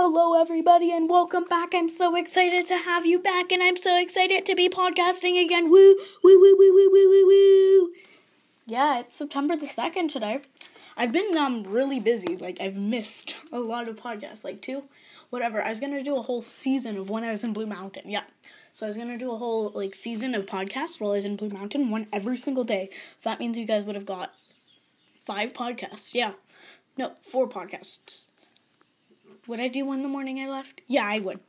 Hello, everybody, and welcome back. I'm so excited to have you back, and I'm so excited to be podcasting again. Woo, woo, woo, woo, woo, woo, woo, woo. Yeah, it's September the 2nd today. I've been um really busy. Like, I've missed a lot of podcasts, like two, whatever. I was gonna do a whole season of when I was in Blue Mountain. Yeah. So I was gonna do a whole like season of podcasts while I was in Blue Mountain, one every single day. So that means you guys would have got five podcasts. Yeah. No, four podcasts. Would I do one the morning I left? Yeah, I would.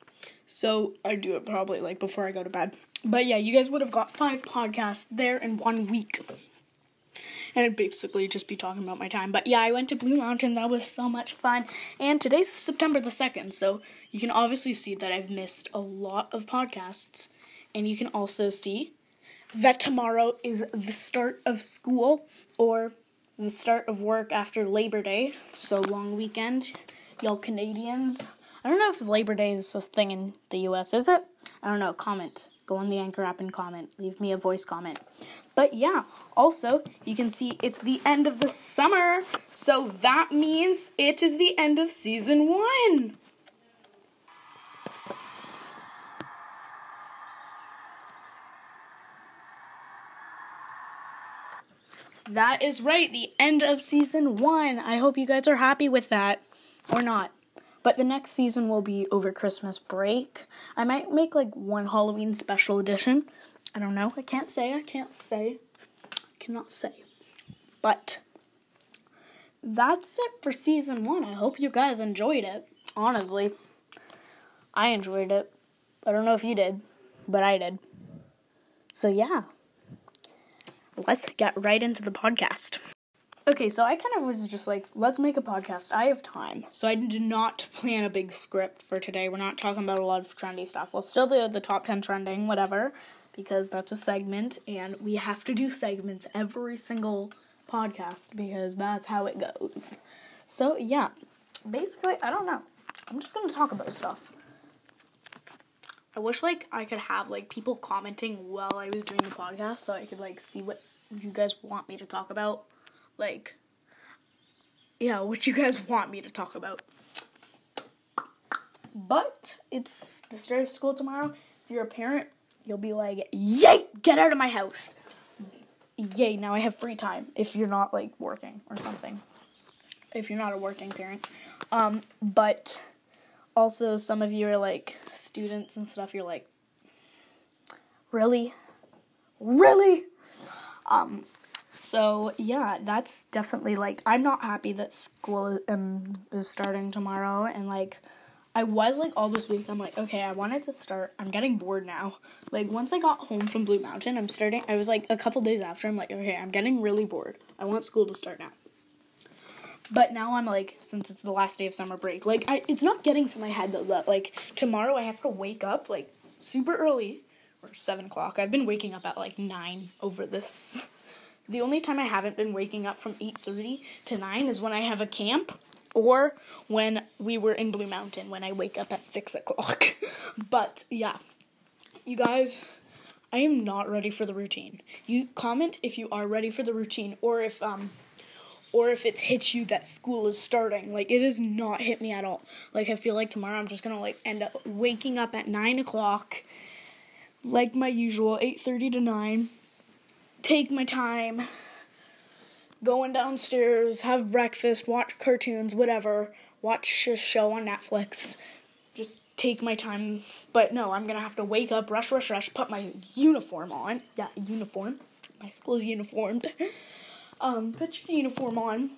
So I'd do it probably like before I go to bed. But yeah, you guys would have got five podcasts there in one week. And I'd basically just be talking about my time. But yeah, I went to Blue Mountain. That was so much fun. And today's September the 2nd. So you can obviously see that I've missed a lot of podcasts. And you can also see that tomorrow is the start of school or the start of work after Labor Day. So long weekend y'all Canadians. I don't know if Labor Day is a thing in the US, is it? I don't know. Comment. Go on the Anchor app and comment. Leave me a voice comment. But yeah, also, you can see it's the end of the summer, so that means it is the end of season one. That is right, the end of season one. I hope you guys are happy with that or not. But the next season will be over Christmas break. I might make like one Halloween special edition. I don't know. I can't say. I can't say. I cannot say. But that's it for season one. I hope you guys enjoyed it. Honestly, I enjoyed it. I don't know if you did, but I did. So, yeah. Let's get right into the podcast. Okay, so I kind of was just like, let's make a podcast. I have time. So I did not plan a big script for today. We're not talking about a lot of trendy stuff. We'll still do the top 10 trending, whatever, because that's a segment, and we have to do segments every single podcast because that's how it goes. So, yeah, basically, I don't know. I'm just gonna talk about stuff. I wish, like, I could have, like, people commenting while I was doing the podcast so I could, like, see what you guys want me to talk about like yeah, what you guys want me to talk about. But it's the start of school tomorrow. If you're a parent, you'll be like, "Yay, get out of my house." Yay, now I have free time if you're not like working or something. If you're not a working parent. Um, but also some of you are like students and stuff, you're like, "Really? Really?" Um, so yeah, that's definitely like I'm not happy that school um, is starting tomorrow, and like I was like all this week. I'm like, okay, I wanted to start. I'm getting bored now. Like once I got home from Blue Mountain, I'm starting. I was like a couple days after. I'm like, okay, I'm getting really bored. I want school to start now. But now I'm like, since it's the last day of summer break, like I, it's not getting to my head though that like tomorrow I have to wake up like super early or seven o'clock. I've been waking up at like nine over this the only time I haven't been waking up from 8:30 to 9 is when I have a camp or when we were in Blue Mountain when I wake up at 6 o'clock. but yeah, you guys, I am not ready for the routine. You comment if you are ready for the routine or if um or if it's hit you that school is starting. Like it has not hit me at all. Like I feel like tomorrow I'm just gonna like end up waking up at nine o'clock, like my usual, eight thirty to nine take my time going downstairs, have breakfast, watch cartoons, whatever, watch a show on Netflix. Just take my time. But no, I'm gonna have to wake up, rush, rush, rush, put my uniform on. Yeah, uniform. My school is uniformed. um, put your uniform on.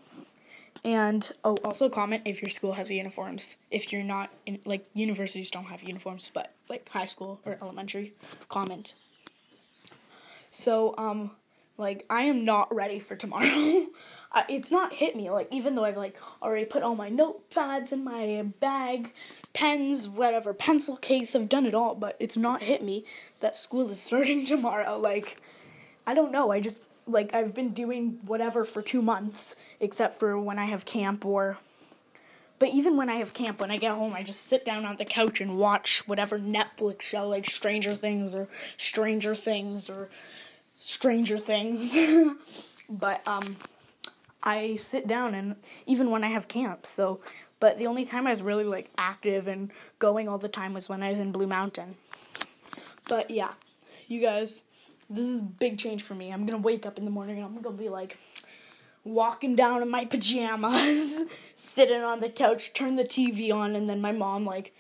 And oh, also comment if your school has uniforms. If you're not in like universities don't have uniforms, but like high school or elementary, comment so, um, like, I am not ready for tomorrow. it's not hit me, like, even though I've, like, already put all my notepads in my bag, pens, whatever, pencil case, I've done it all, but it's not hit me that school is starting tomorrow. Like, I don't know, I just, like, I've been doing whatever for two months, except for when I have camp or but even when I have camp, when I get home, I just sit down on the couch and watch whatever Netflix show, like Stranger Things or Stranger Things or Stranger Things. but um I sit down and even when I have camp. So, but the only time I was really like active and going all the time was when I was in Blue Mountain. But yeah, you guys, this is big change for me. I'm gonna wake up in the morning and I'm gonna be like walking down in my pajamas, sitting on the couch, turn the TV on, and then my mom like,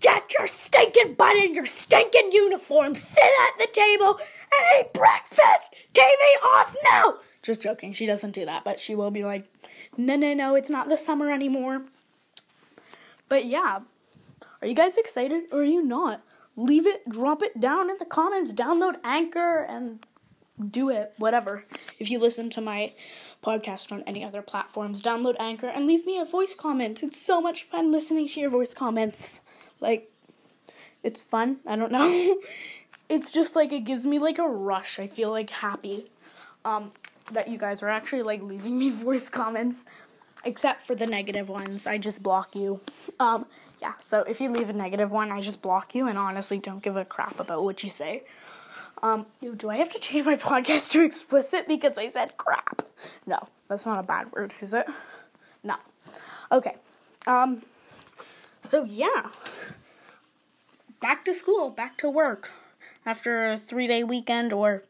get your stinking butt in your stinking uniform, sit at the table, and eat breakfast. TV off now. Just joking. She doesn't do that, but she will be like, no, no, no, it's not the summer anymore. But yeah, are you guys excited or are you not? Leave it, drop it down in the comments, download Anchor, and do it, whatever. If you listen to my podcast on any other platforms, download Anchor and leave me a voice comment. It's so much fun listening to your voice comments. Like, it's fun. I don't know. it's just like it gives me like a rush. I feel like happy. Um, that you guys are actually like leaving me voice comments except for the negative ones i just block you um yeah so if you leave a negative one i just block you and honestly don't give a crap about what you say um do i have to change my podcast to explicit because i said crap? No that's not a bad word is it? No. Okay um so yeah. Back to school back to work after a three day weekend or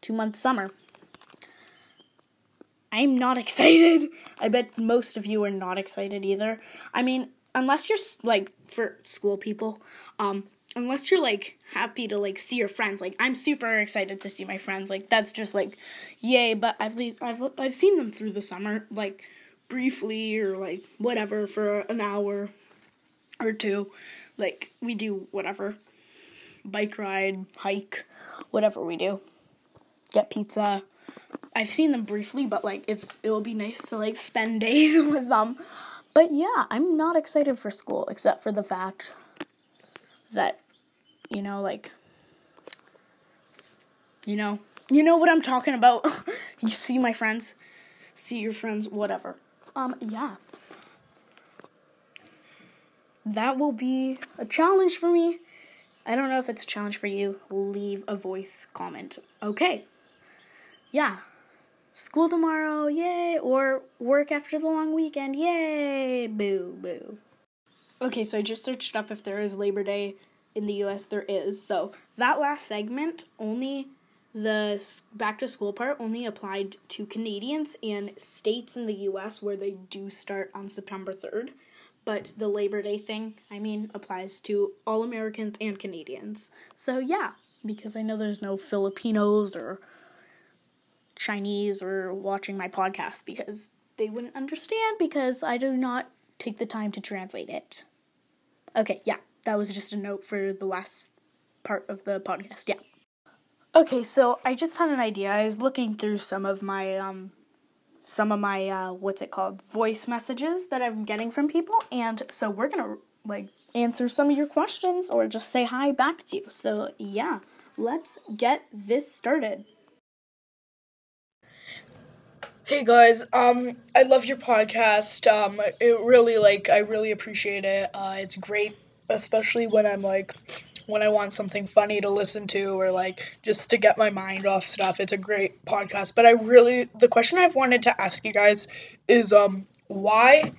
two month summer. I'm not excited. I bet most of you are not excited either. I mean, unless you're like for school people, um, unless you're like happy to like see your friends. Like I'm super excited to see my friends. Like that's just like yay. But I've I've I've seen them through the summer, like briefly or like whatever for an hour or two. Like we do whatever, bike ride, hike, whatever we do. Get pizza I've seen them briefly, but like it's it will be nice to like spend days with them. But yeah, I'm not excited for school except for the fact that you know like you know, you know what I'm talking about. you see my friends, see your friends, whatever. Um yeah. That will be a challenge for me. I don't know if it's a challenge for you. Leave a voice comment. Okay. Yeah school tomorrow, yay, or work after the long weekend, yay, boo, boo. Okay, so I just searched up if there is Labor Day in the US. There is. So that last segment only the back to school part only applied to Canadians and states in the US where they do start on September 3rd. But the Labor Day thing, I mean, applies to all Americans and Canadians. So yeah, because I know there's no Filipinos or Chinese or watching my podcast because they wouldn't understand because I do not take the time to translate it. Okay, yeah, that was just a note for the last part of the podcast. Yeah. Okay, so I just had an idea. I was looking through some of my um some of my uh what's it called? voice messages that I'm getting from people and so we're going to like answer some of your questions or just say hi back to you. So, yeah, let's get this started. Hey guys, um, I love your podcast. Um, it really like I really appreciate it. Uh, it's great, especially when I'm like when I want something funny to listen to or like just to get my mind off stuff. It's a great podcast. But I really the question I've wanted to ask you guys is um why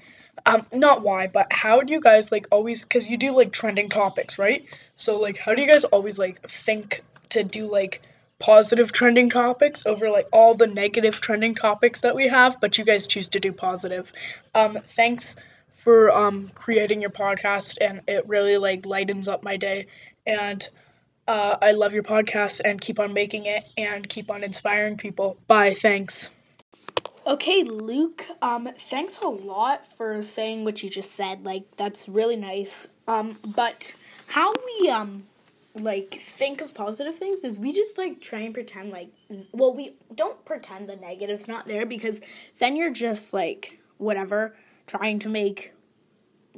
um not why, but how do you guys like always cuz you do like trending topics, right? So like how do you guys always like think to do like positive trending topics over like all the negative trending topics that we have, but you guys choose to do positive. Um, thanks for um, creating your podcast, and it really like lightens up my day. And uh, I love your podcast, and keep on making it, and keep on inspiring people. Bye. Thanks. Okay, Luke. Um, thanks a lot for saying what you just said. Like that's really nice. Um, but how we um like think of positive things is we just like try and pretend like well we don't pretend the negative's not there because then you're just like whatever trying to make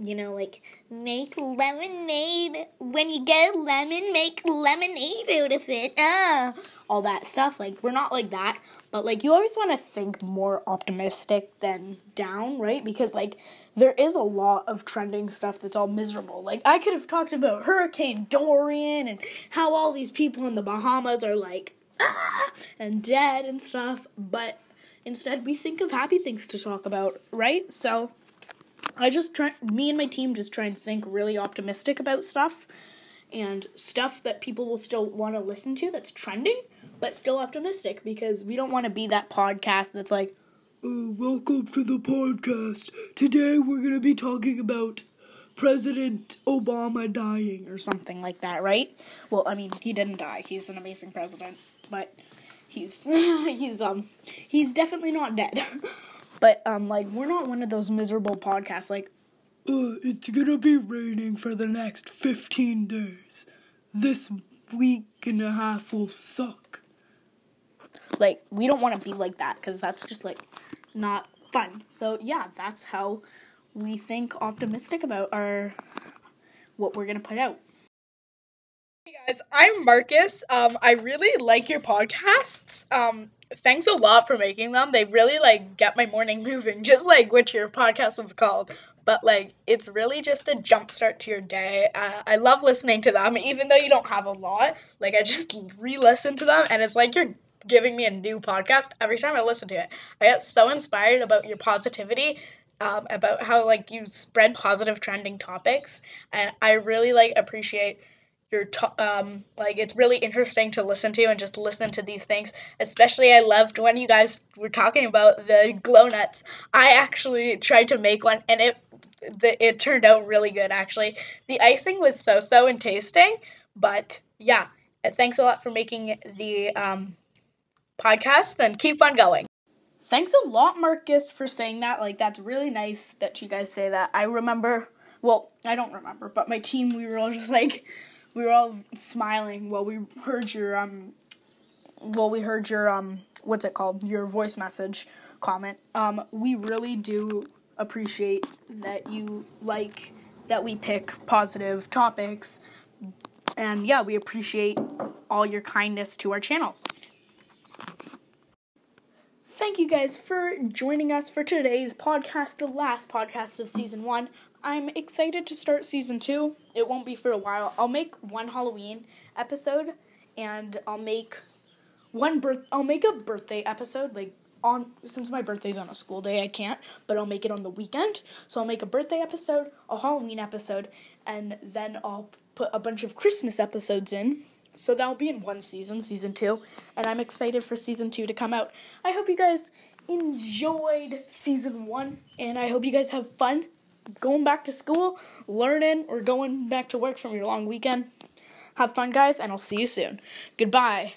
you know like make lemonade. When you get a lemon make lemonade out of it. Ah all that stuff. Like we're not like that. But like you always want to think more optimistic than down right? Because like there is a lot of trending stuff that's all miserable. Like I could have talked about Hurricane Dorian and how all these people in the Bahamas are like ah and dead and stuff, but instead we think of happy things to talk about, right? So I just try me and my team just try and think really optimistic about stuff and stuff that people will still want to listen to that's trending, but still optimistic because we don't want to be that podcast that's like, uh, welcome to the podcast. Today we're going to be talking about President Obama dying or something like that, right? Well, I mean, he didn't die. He's an amazing president, but he's he's um he's definitely not dead. but um like we're not one of those miserable podcasts like uh, it's gonna be raining for the next 15 days. This week and a half will suck. Like, we don't want to be like that because that's just like not fun. So, yeah, that's how we think optimistic about our what we're gonna put out. Hey guys, I'm Marcus. Um, I really like your podcasts. Um, thanks a lot for making them. They really like get my morning moving, just like what your podcast is called. But like, it's really just a jump start to your day. Uh, I love listening to them, even though you don't have a lot. Like, I just re-listen to them, and it's like you're giving me a new podcast every time I listen to it. I get so inspired about your positivity um, about how like you spread positive trending topics and i really like appreciate your to- um like it's really interesting to listen to and just listen to these things. Especially i loved when you guys were talking about the glow nuts. I actually tried to make one and it the, it turned out really good actually. The icing was so so in tasting but yeah. Thanks a lot for making the um podcast and keep on going. Thanks a lot, Marcus, for saying that. Like, that's really nice that you guys say that. I remember, well, I don't remember, but my team, we were all just like, we were all smiling while we heard your, um, well, we heard your, um, what's it called? Your voice message comment. Um, we really do appreciate that you like that we pick positive topics. And yeah, we appreciate all your kindness to our channel thank you guys for joining us for today's podcast, the last podcast of season one. I'm excited to start season two. It won't be for a while. I'll make one Halloween episode, and I'll make one birth. I'll make a birthday episode, like on since my birthday's on a school day, I can't, but I'll make it on the weekend. So I'll make a birthday episode, a Halloween episode, and then I'll put a bunch of Christmas episodes in so that'll be in one season, season two, and I'm excited for season two to come out. I hope you guys enjoyed season one, and I hope you guys have fun going back to school, learning, or going back to work from your long weekend. Have fun, guys, and I'll see you soon. Goodbye.